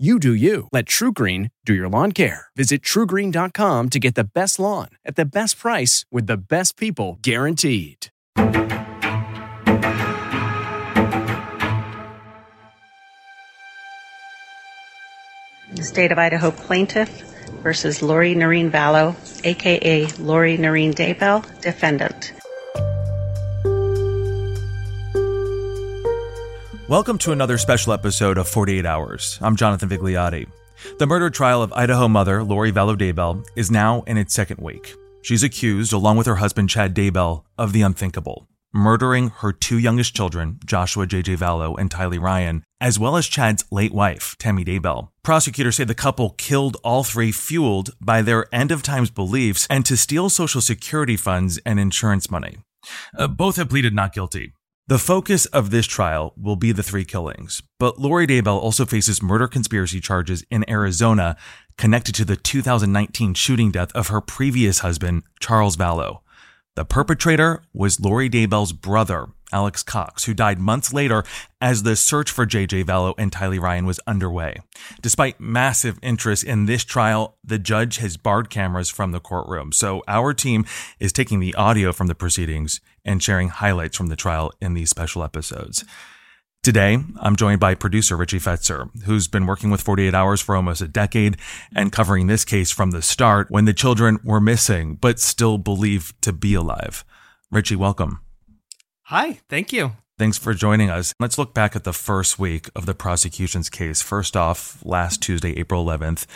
You do you. Let TruGreen do your lawn care. Visit trugreen.com to get the best lawn at the best price with the best people guaranteed. State of Idaho plaintiff versus Lori Noreen Vallow, aka Lori Noreen Daybell, defendant. Welcome to another special episode of 48 Hours. I'm Jonathan Vigliotti. The murder trial of Idaho mother Lori Vallow Daybell is now in its second week. She's accused, along with her husband Chad Daybell, of the unthinkable murdering her two youngest children, Joshua J.J. Vallow and Tylee Ryan, as well as Chad's late wife, Tammy Daybell. Prosecutors say the couple killed all three fueled by their end of times beliefs and to steal Social Security funds and insurance money. Uh, both have pleaded not guilty. The focus of this trial will be the three killings, but Lori Daybell also faces murder conspiracy charges in Arizona connected to the 2019 shooting death of her previous husband, Charles Vallow. The perpetrator was Lori Daybell's brother, Alex Cox, who died months later as the search for JJ Vallow and Tylee Ryan was underway. Despite massive interest in this trial, the judge has barred cameras from the courtroom. So our team is taking the audio from the proceedings and sharing highlights from the trial in these special episodes. Today, I'm joined by producer Richie Fetzer, who's been working with 48 Hours for almost a decade and covering this case from the start when the children were missing, but still believed to be alive. Richie, welcome. Hi, thank you. Thanks for joining us. Let's look back at the first week of the prosecution's case. First off, last Tuesday, April 11th,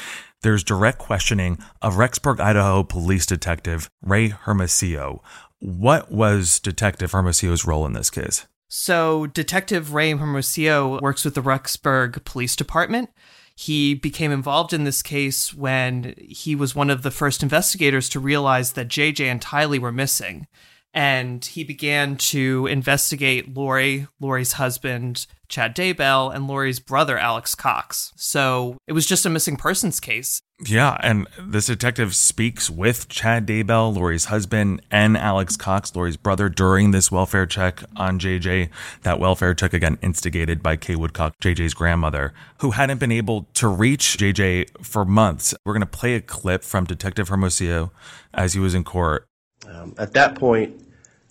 there's direct questioning of Rexburg, Idaho police detective Ray Hermosillo. What was Detective Hermosillo's role in this case? So, Detective Ray Hermosillo works with the Rexburg Police Department. He became involved in this case when he was one of the first investigators to realize that JJ and Tylee were missing. And he began to investigate Lori, Lori's husband, Chad Daybell, and Lori's brother, Alex Cox. So it was just a missing persons case. Yeah, and this detective speaks with Chad Daybell, Lori's husband, and Alex Cox, Lori's brother, during this welfare check on JJ. That welfare check, again, instigated by Kay Woodcock, JJ's grandmother, who hadn't been able to reach JJ for months. We're going to play a clip from Detective Hermosillo as he was in court. Um, at that point,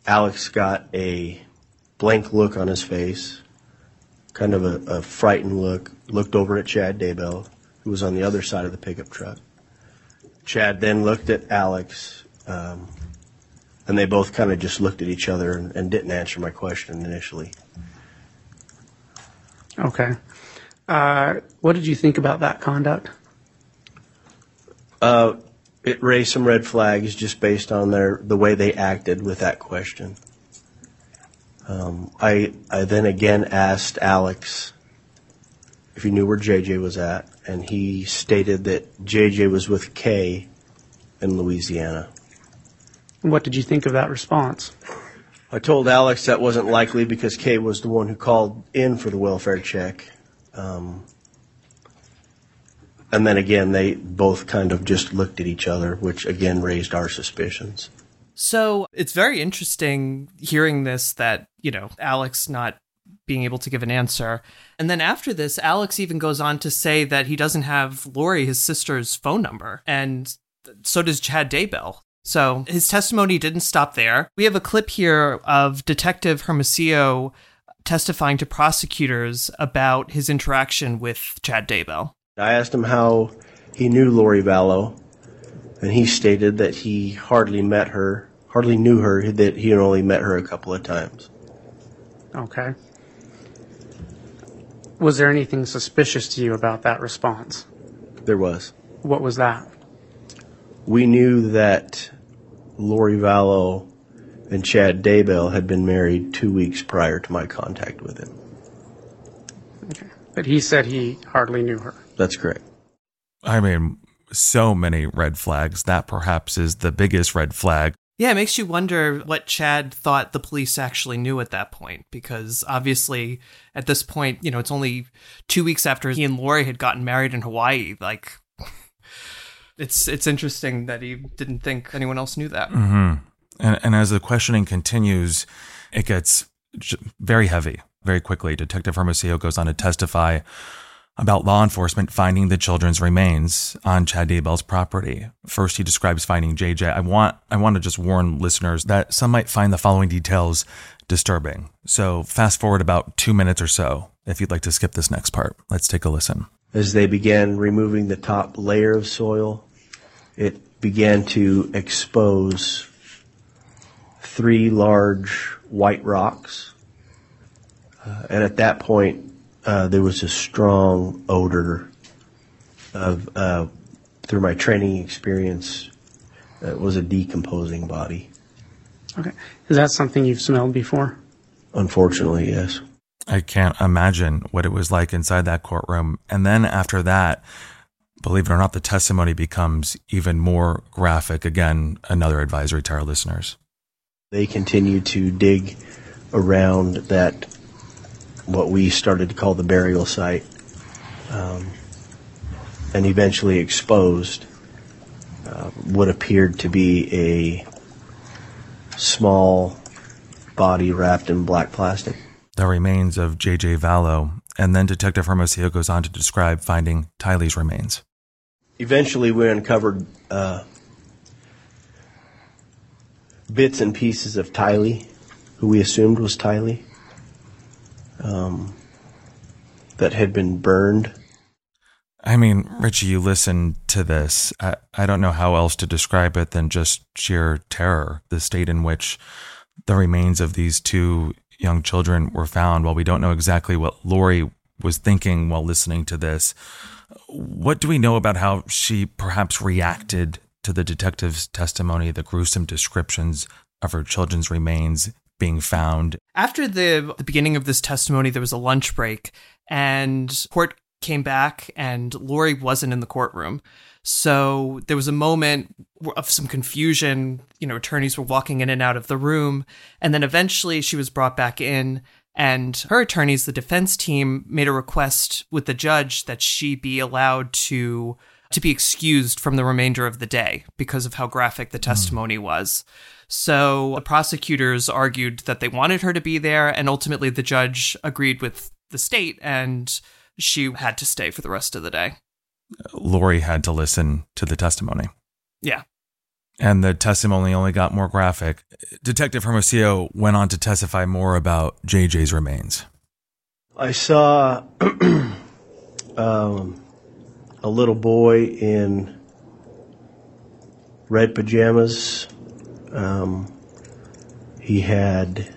Alex got a blank look on his face, kind of a, a frightened look, looked over at Chad Daybell, who was on the other side of the pickup truck. Chad then looked at Alex, um, and they both kind of just looked at each other and, and, didn't answer my question initially. Okay. Uh, what did you think about that conduct? Uh, it raised some red flags just based on their the way they acted with that question. Um, I I then again asked Alex if he knew where JJ was at, and he stated that JJ was with Kay in Louisiana. What did you think of that response? I told Alex that wasn't likely because Kay was the one who called in for the welfare check. Um, and then again, they both kind of just looked at each other, which again raised our suspicions. So it's very interesting hearing this that, you know, Alex not being able to give an answer. And then after this, Alex even goes on to say that he doesn't have Lori, his sister's phone number. And so does Chad Daybell. So his testimony didn't stop there. We have a clip here of Detective Hermosillo testifying to prosecutors about his interaction with Chad Daybell. I asked him how he knew Lori Vallow, and he stated that he hardly met her, hardly knew her, that he had only met her a couple of times. Okay. Was there anything suspicious to you about that response? There was. What was that? We knew that Lori Vallow and Chad Daybell had been married two weeks prior to my contact with him. Okay. But he said he hardly knew her. That's correct. I mean, so many red flags. That perhaps is the biggest red flag. Yeah, it makes you wonder what Chad thought the police actually knew at that point, because obviously at this point, you know, it's only two weeks after he and Lori had gotten married in Hawaii. Like, it's it's interesting that he didn't think anyone else knew that. Mm-hmm. And, and as the questioning continues, it gets very heavy very quickly. Detective Hermosillo goes on to testify about law enforcement finding the children's remains on Chad Daybell's property. First, he describes finding JJ. I want I want to just warn listeners that some might find the following details disturbing. So, fast forward about two minutes or so if you'd like to skip this next part. Let's take a listen. As they began removing the top layer of soil, it began to expose three large white rocks. Uh, and at that point, uh, there was a strong odor of, uh, through my training experience, it was a decomposing body. Okay. Is that something you've smelled before? Unfortunately, yes. I can't imagine what it was like inside that courtroom. And then after that, believe it or not, the testimony becomes even more graphic. Again, another advisory to our listeners. They continue to dig around that what we started to call the burial site, um, and eventually exposed uh, what appeared to be a small body wrapped in black plastic. The remains of J.J. Vallow, and then Detective Hermosillo goes on to describe finding Tylee's remains. Eventually, we uncovered uh, bits and pieces of Tylee, who we assumed was Tylee um, that had been burned. I mean, Richie, you listen to this. I, I don't know how else to describe it than just sheer terror. The state in which the remains of these two young children were found. While we don't know exactly what Lori was thinking while listening to this, what do we know about how she perhaps reacted to the detective's testimony, the gruesome descriptions of her children's remains being found. After the, the beginning of this testimony, there was a lunch break, and court came back, and Lori wasn't in the courtroom. So there was a moment of some confusion. You know, attorneys were walking in and out of the room. And then eventually she was brought back in. And her attorneys, the defense team, made a request with the judge that she be allowed to to be excused from the remainder of the day because of how graphic the testimony mm. was. So the prosecutors argued that they wanted her to be there, and ultimately the judge agreed with the state, and she had to stay for the rest of the day. Lori had to listen to the testimony. Yeah. And the testimony only got more graphic. Detective Hermosillo went on to testify more about JJ's remains. I saw um, a little boy in red pajamas um, he had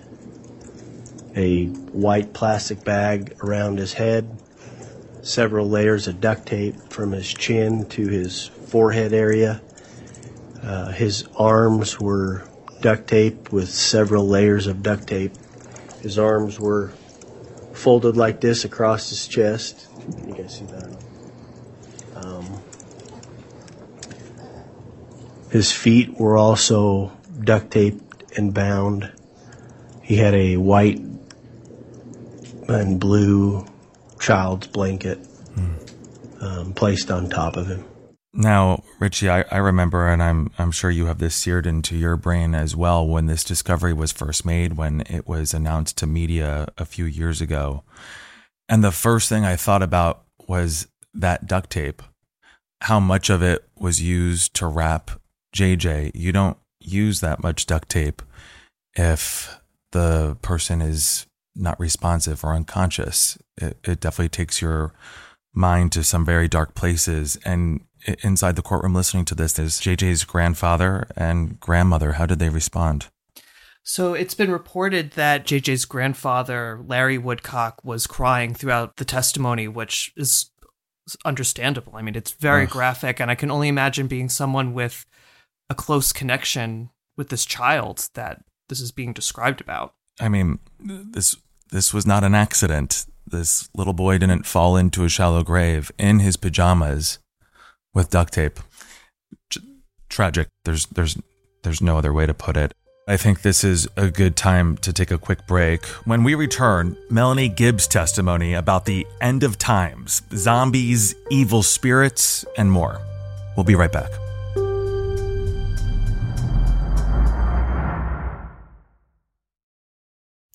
a white plastic bag around his head, several layers of duct tape from his chin to his forehead area. Uh, his arms were duct tape with several layers of duct tape. His arms were folded like this across his chest. You guys see that? Um, his feet were also duct taped and bound. He had a white and blue child's blanket um, placed on top of him. Now, Richie, I, I remember, and I'm I'm sure you have this seared into your brain as well. When this discovery was first made, when it was announced to media a few years ago, and the first thing I thought about was that duct tape. How much of it was used to wrap JJ? You don't use that much duct tape if the person is not responsive or unconscious. It, it definitely takes your mind to some very dark places. And inside the courtroom, listening to this, is JJ's grandfather and grandmother. How did they respond? So it's been reported that JJ's grandfather, Larry Woodcock, was crying throughout the testimony, which is understandable. I mean, it's very Ugh. graphic, and I can only imagine being someone with a close connection with this child that this is being described about. I mean, this this was not an accident. This little boy didn't fall into a shallow grave in his pajamas with duct tape. Tr- tragic. There's there's there's no other way to put it. I think this is a good time to take a quick break. When we return, Melanie Gibb's testimony about the end of times, zombies, evil spirits, and more. We'll be right back.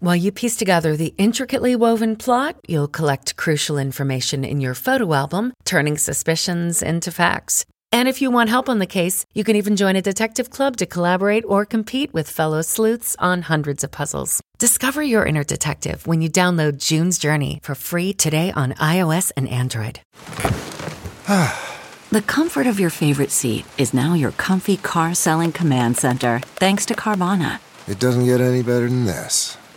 While you piece together the intricately woven plot, you'll collect crucial information in your photo album, turning suspicions into facts. And if you want help on the case, you can even join a detective club to collaborate or compete with fellow sleuths on hundreds of puzzles. Discover your inner detective when you download June's Journey for free today on iOS and Android. The comfort of your favorite seat is now your comfy car selling command center, thanks to Carvana. It doesn't get any better than this.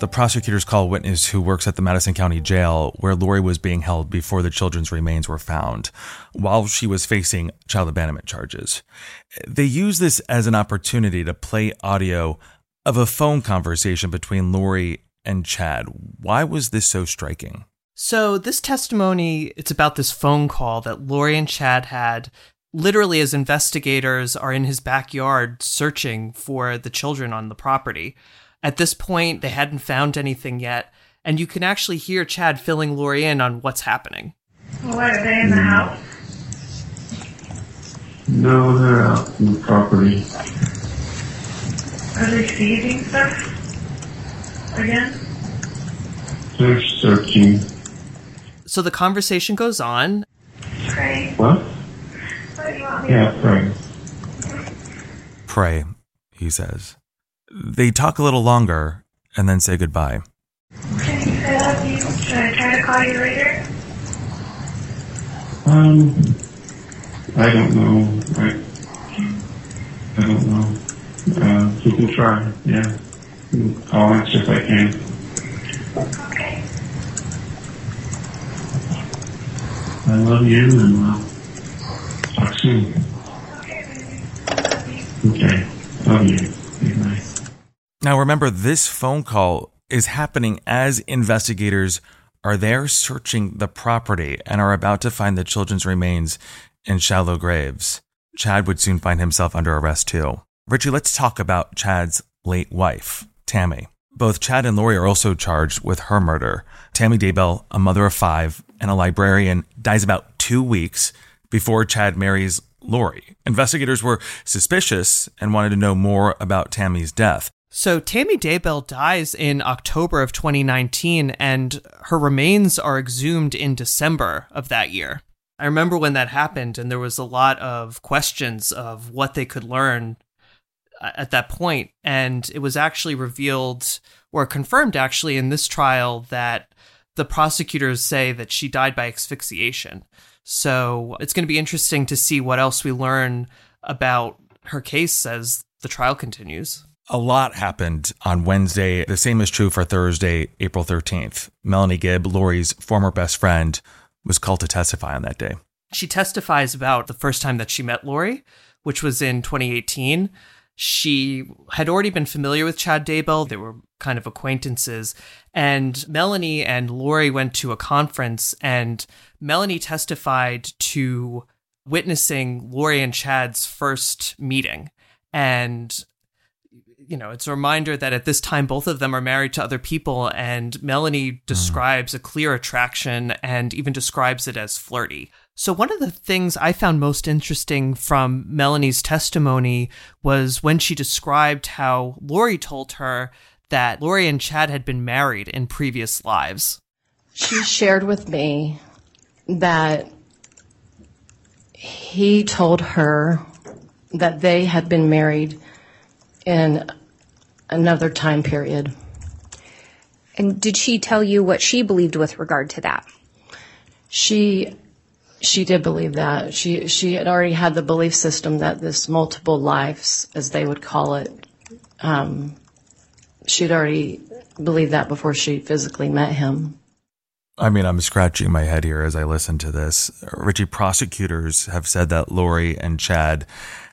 the prosecutors call a witness who works at the Madison County Jail where Lori was being held before the children's remains were found while she was facing child abandonment charges. They use this as an opportunity to play audio of a phone conversation between Lori and Chad. Why was this so striking? So this testimony, it's about this phone call that Lori and Chad had literally as investigators are in his backyard searching for the children on the property. At this point, they hadn't found anything yet, and you can actually hear Chad filling Lori in on what's happening. What are they in the house? No, they're out in the property. Are they seizing stuff again? They're searching. So the conversation goes on. Pray. What? What do you want me Yeah, to right. Pray, he says. They talk a little longer and then say goodbye. You say love you? Should I try to call you later? Um, I don't know. I, I don't know. Uh, you can try. Yeah. I'll answer if I can. Okay. I love you and uh, talk soon. Okay. Love you. Okay. Love you. Now, remember, this phone call is happening as investigators are there searching the property and are about to find the children's remains in shallow graves. Chad would soon find himself under arrest, too. Richie, let's talk about Chad's late wife, Tammy. Both Chad and Lori are also charged with her murder. Tammy Daybell, a mother of five and a librarian, dies about two weeks before Chad marries Lori. Investigators were suspicious and wanted to know more about Tammy's death. So Tammy Daybell dies in October of 2019, and her remains are exhumed in December of that year. I remember when that happened, and there was a lot of questions of what they could learn uh, at that point, and it was actually revealed or confirmed actually in this trial that the prosecutors say that she died by asphyxiation. So it's going to be interesting to see what else we learn about her case as the trial continues. A lot happened on Wednesday. The same is true for Thursday, April 13th. Melanie Gibb, Lori's former best friend, was called to testify on that day. She testifies about the first time that she met Lori, which was in 2018. She had already been familiar with Chad Daybell. They were kind of acquaintances. And Melanie and Lori went to a conference, and Melanie testified to witnessing Lori and Chad's first meeting. And you know, it's a reminder that at this time both of them are married to other people, and Melanie describes mm. a clear attraction and even describes it as flirty. So, one of the things I found most interesting from Melanie's testimony was when she described how Lori told her that Lori and Chad had been married in previous lives. She shared with me that he told her that they had been married in another time period. And did she tell you what she believed with regard to that? She she did believe that. She she had already had the belief system that this multiple lives, as they would call it, um, she'd already believed that before she physically met him. I mean, I'm scratching my head here as I listen to this. Richie, prosecutors have said that Lori and Chad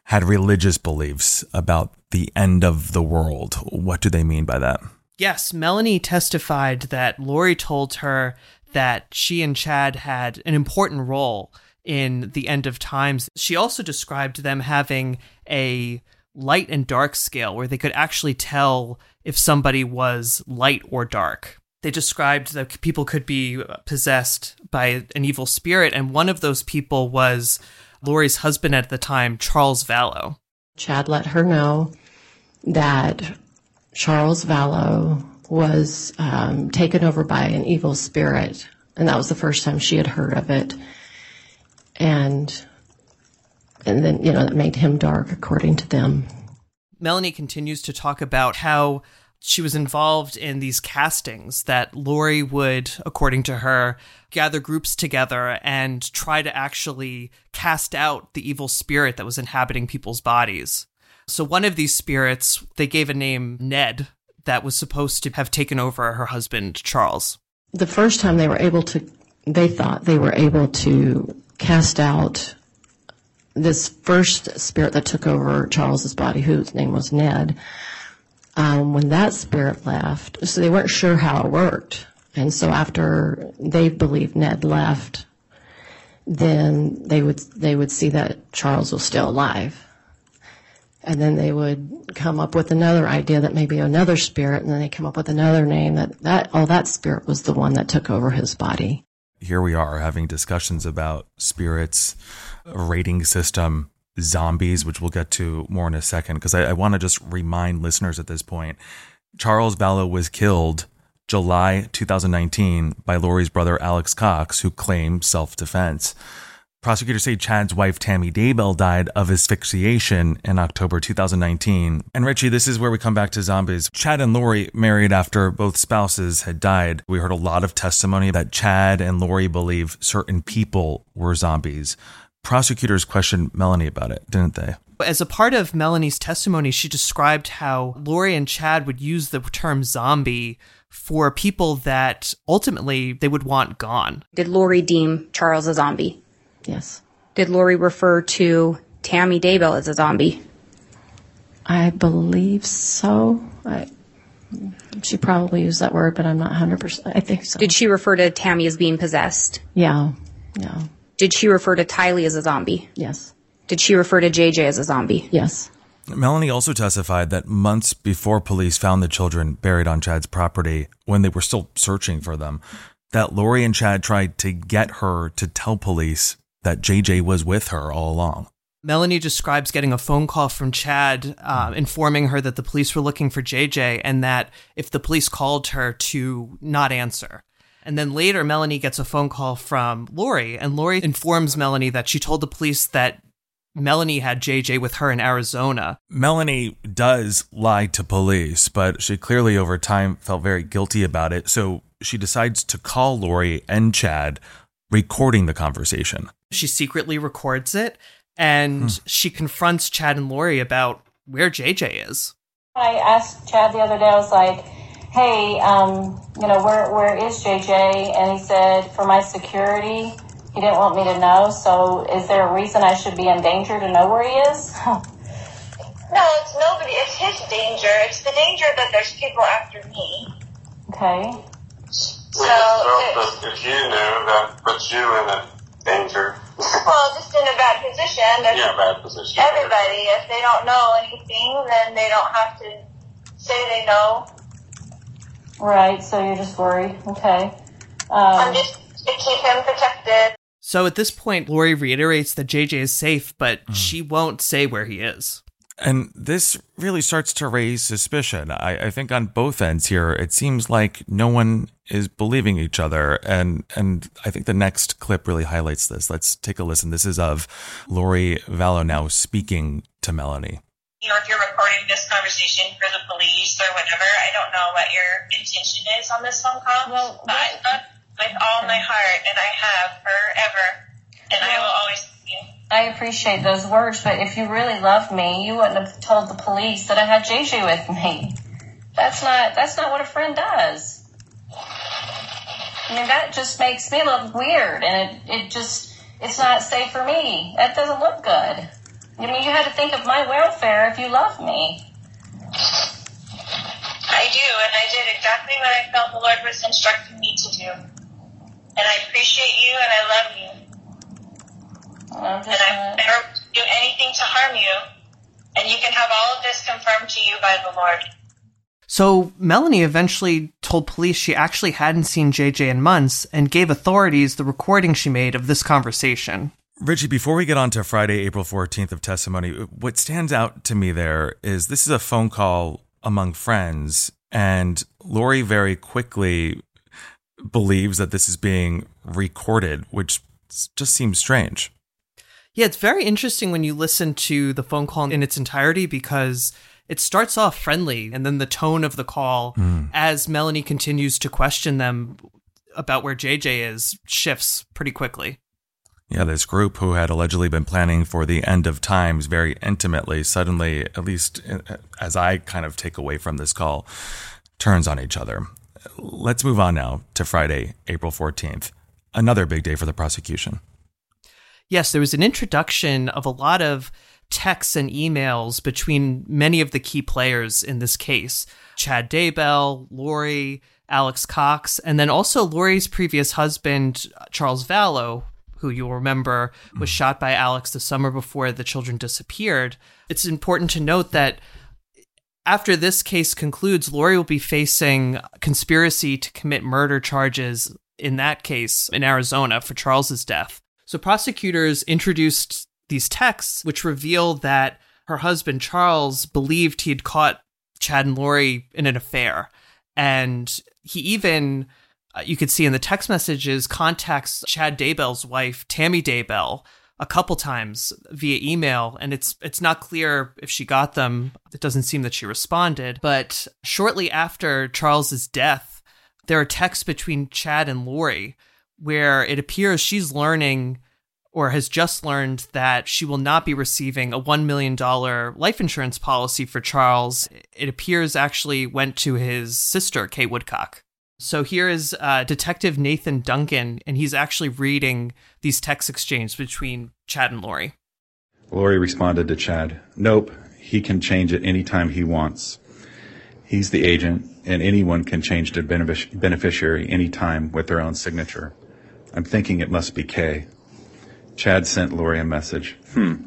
had religious beliefs about the end of the world. What do they mean by that? Yes, Melanie testified that Lori told her that she and Chad had an important role in the end of times. She also described them having a light and dark scale where they could actually tell if somebody was light or dark. They described that people could be possessed by an evil spirit, and one of those people was Lori's husband at the time, Charles Vallow. Chad let her know that Charles Vallow was um, taken over by an evil spirit, and that was the first time she had heard of it. And and then you know that made him dark, according to them. Melanie continues to talk about how she was involved in these castings that Lori would, according to her, gather groups together and try to actually cast out the evil spirit that was inhabiting people's bodies. So one of these spirits, they gave a name Ned that was supposed to have taken over her husband Charles. The first time they were able to they thought they were able to cast out this first spirit that took over Charles's body, whose name was Ned. Um, when that spirit left, so they weren't sure how it worked. And so after they believed Ned left, then they would they would see that Charles was still alive and then they would come up with another idea that maybe another spirit, and then they come up with another name that that oh that spirit was the one that took over his body. Here we are having discussions about spirits, rating system, zombies, which we'll get to more in a second, because I, I want to just remind listeners at this point, Charles Vallow was killed July 2019 by Lori's brother Alex Cox, who claimed self defense. Prosecutors say Chad's wife Tammy Daybell died of asphyxiation in October 2019. And Richie, this is where we come back to zombies. Chad and Lori married after both spouses had died. We heard a lot of testimony that Chad and Lori believe certain people were zombies. Prosecutors questioned Melanie about it, didn't they? As a part of Melanie's testimony, she described how Lori and Chad would use the term zombie for people that ultimately they would want gone. Did Lori deem Charles a zombie? Yes. Did Lori refer to Tammy Daybell as a zombie? I believe so. I, she probably used that word, but I'm not 100%. I think so. Did she refer to Tammy as being possessed? Yeah. Yeah. Did she refer to Tylee as a zombie? Yes. Did she refer to JJ as a zombie? Yes. Melanie also testified that months before police found the children buried on Chad's property, when they were still searching for them, that Lori and Chad tried to get her to tell police that JJ was with her all along. Melanie describes getting a phone call from Chad uh, informing her that the police were looking for JJ and that if the police called her to not answer. And then later, Melanie gets a phone call from Lori, and Lori informs Melanie that she told the police that Melanie had JJ with her in Arizona. Melanie does lie to police, but she clearly over time felt very guilty about it. So she decides to call Lori and Chad, recording the conversation. She secretly records it and hmm. she confronts Chad and Lori about where JJ is. I asked Chad the other day, I was like, hey, um, you know, where, where is JJ? And he said, for my security, he didn't want me to know. So is there a reason I should be in danger to know where he is? no, it's nobody. It's his danger. It's the danger that there's people after me. Okay. So if, if you knew, that puts you in a danger. well, just in a bad position. yeah, bad position. Everybody, if they don't know anything, then they don't have to say they know. Right. So you're just worried. Okay. Um, I'm just to keep him protected. So at this point, Lori reiterates that JJ is safe, but mm. she won't say where he is. And this really starts to raise suspicion. I, I, think on both ends here, it seems like no one is believing each other. And, and I think the next clip really highlights this. Let's take a listen. This is of Lori Vallow now speaking to Melanie. You know, if you're recording this conversation for the police or whatever, I don't know what your intention is on this phone call. Well, but I with all my heart, and I have forever, and well, I will always you. I appreciate those words, but if you really loved me, you wouldn't have told the police that I had JJ with me. That's not that's not what a friend does. I mean, that just makes me look weird, and it, it just it's not safe for me. That doesn't look good. I mean, you had to think of my welfare if you love me. I do, and I did exactly what I felt the Lord was instructing me to do and I appreciate you and I love you. and I never do anything to harm you. And you can have all of this confirmed to you by the Lord. So Melanie eventually told police she actually hadn't seen JJ in months and gave authorities the recording she made of this conversation. Richie, before we get on to Friday, April 14th of testimony, what stands out to me there is this is a phone call among friends, and Lori very quickly believes that this is being recorded, which just seems strange. Yeah, it's very interesting when you listen to the phone call in its entirety because it starts off friendly and then the tone of the call mm. as Melanie continues to question them about where JJ is shifts pretty quickly. Yeah, this group who had allegedly been planning for the end of times very intimately suddenly, at least uh, as I kind of take away from this call, turns on each other. Let's move on now to Friday, April 14th, another big day for the prosecution. Yes, there was an introduction of a lot of texts and emails between many of the key players in this case Chad Daybell, Lori, Alex Cox, and then also Lori's previous husband, Charles Vallow, who you'll remember was hmm. shot by Alex the summer before the children disappeared. It's important to note that after this case concludes, Lori will be facing conspiracy to commit murder charges in that case in Arizona for Charles's death. So prosecutors introduced these texts which reveal that her husband Charles believed he had caught Chad and Lori in an affair. And he even, Uh, you could see in the text messages, contacts Chad Daybell's wife, Tammy Daybell, a couple times via email and it's it's not clear if she got them it doesn't seem that she responded but shortly after Charles's death there are texts between Chad and Lori where it appears she's learning or has just learned that she will not be receiving a $1 million life insurance policy for Charles. It appears actually went to his sister, Kay Woodcock. So here is uh, Detective Nathan Duncan, and he's actually reading these text exchanges between Chad and Lori. Lori responded to Chad, Nope, he can change it anytime he wants. He's the agent, and anyone can change the benefic- beneficiary anytime with their own signature. I'm thinking it must be Kay. Chad sent Lori a message. Hmm.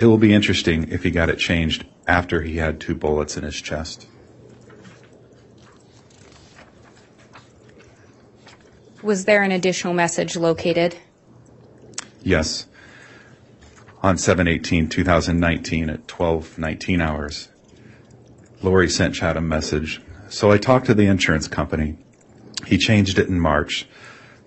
It will be interesting if he got it changed after he had two bullets in his chest. Was there an additional message located? Yes. On 7-18-2019 at 12:19 hours, Lori sent Chad a message. So I talked to the insurance company. He changed it in March.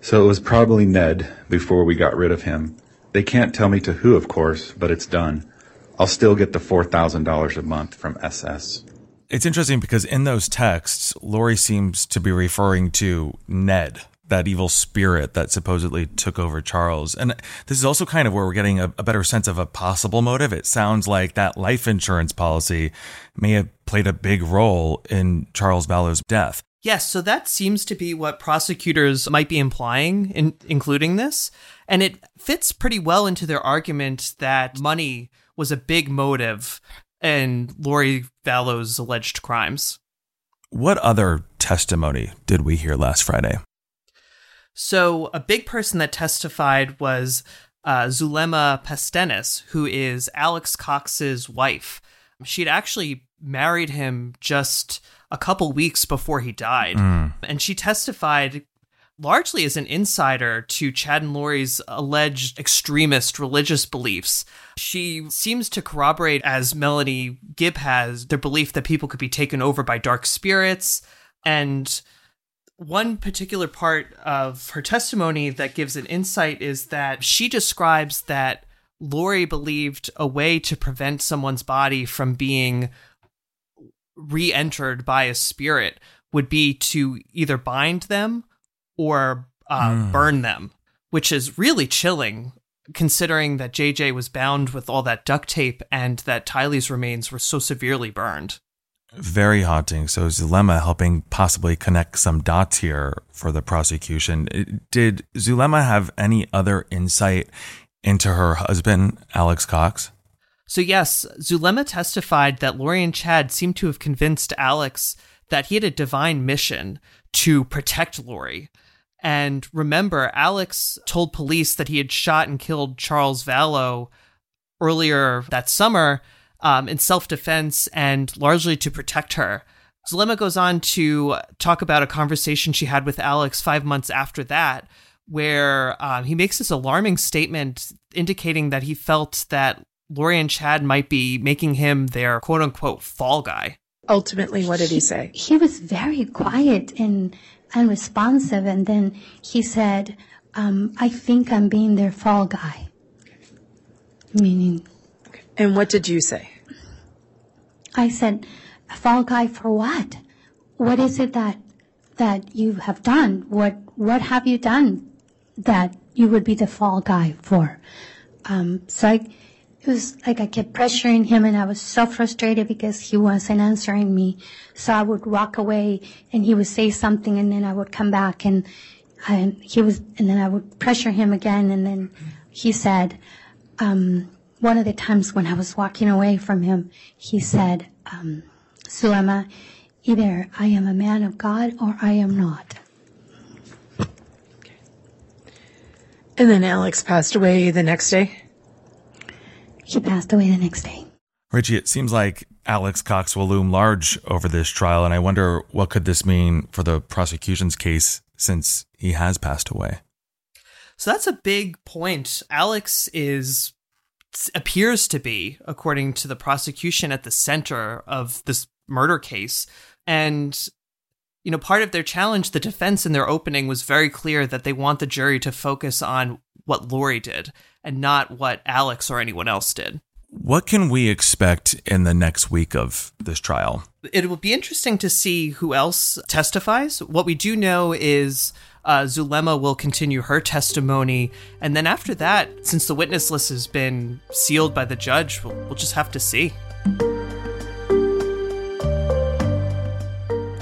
So it was probably Ned before we got rid of him. They can't tell me to who, of course, but it's done. I'll still get the $4,000 a month from SS. It's interesting because in those texts, Lori seems to be referring to Ned, that evil spirit that supposedly took over Charles. And this is also kind of where we're getting a, a, better sense of a possible motive. It sounds like that life insurance policy may have played a big role in Charles Vallow's death. Yes, so that seems to be what prosecutors might be implying in including this. And it fits pretty well into their argument that money was a big motive in Lori Vallow's alleged crimes. What other testimony did we hear last Friday? So, a big person that testified was uh, Zulema Pastenes, who is Alex Cox's wife. She'd actually married him just a couple weeks before he died. Mm. And she testified largely as an insider to Chad and Lori's alleged extremist religious beliefs. She seems to corroborate, as Melanie Gibb has, their belief that people could be taken over by dark spirits. And one particular part of her testimony that gives an insight is that she describes that Lori believed a way to prevent someone's body from being re entered by a spirit would be to either bind them or uh, mm. burn them, which is really chilling considering that JJ was bound with all that duct tape and that Tylee's remains were so severely burned. Very haunting. So Zulema helping possibly connect some dots here for the prosecution. Uh, did Zulema have any other insight into her husband, Alex Cox? So, yes, Zulema testified that Lori and Chad seemed to have convinced Alex that he had a divine mission to protect Lori. And remember, Alex told police that he had shot and killed Charles Vallow earlier that summer um, in self defense and largely to protect her. Zulema goes on to talk about a conversation she had with Alex five months after that, where um, he makes this alarming statement indicating that he felt that Lori and Chad might be making him their quote unquote fall guy. Ultimately, what did he say? He was very quiet and unresponsive, and then he said, um, I think I'm being their fall guy. Meaning. And what did you say? I said, fall guy for what? What is it that that you have done? What what have you done that you would be the fall guy for? Um, so I, it was like I kept pressuring him, and I was so frustrated because he wasn't answering me. So I would walk away, and he would say something, and then I would come back, and and he was, and then I would pressure him again, and then he said. Um, one of the times when I was walking away from him, he said, um, Zulema, either I am a man of God or I am not. And then Alex passed away the next day? He passed away the next day. Richie, it seems like Alex Cox will loom large over this trial, and I wonder what could this mean for the prosecution's case since he has passed away. So that's a big point. Alex is appears to be, according to the prosecution, at the center of this murder case. And, you know, part of their challenge, the defense in their opening was very clear that they want the jury to focus on what Lori did and not what Alex or anyone else did. What can we expect in the next week of this trial? It will be interesting to see who else testifies. What we do know is uh, Zulema will continue her testimony. And then after that, since the witness list has been sealed by the judge, we'll, we'll just have to see.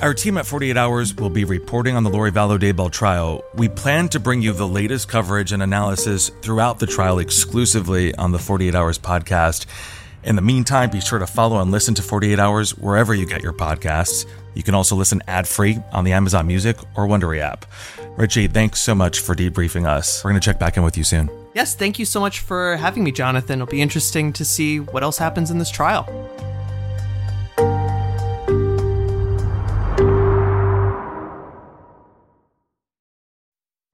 Our team at 48 Hours will be reporting on the Lori Vallow Daybell trial. We plan to bring you the latest coverage and analysis throughout the trial exclusively on the 48 Hours podcast. In the meantime, be sure to follow and listen to 48 Hours wherever you get your podcasts. You can also listen ad free on the Amazon Music or Wondery app. Richie, thanks so much for debriefing us. We're going to check back in with you soon. Yes, thank you so much for having me, Jonathan. It'll be interesting to see what else happens in this trial.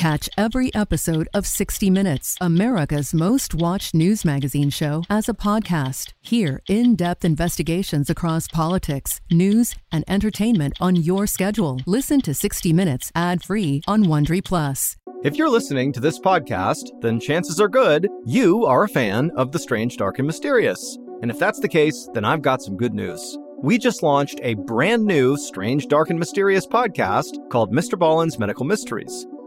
Catch every episode of 60 Minutes, America's most watched news magazine show, as a podcast. Hear in depth investigations across politics, news, and entertainment on your schedule. Listen to 60 Minutes ad free on Wondery Plus. If you're listening to this podcast, then chances are good you are a fan of The Strange, Dark, and Mysterious. And if that's the case, then I've got some good news. We just launched a brand new Strange, Dark, and Mysterious podcast called Mr. Ballen's Medical Mysteries.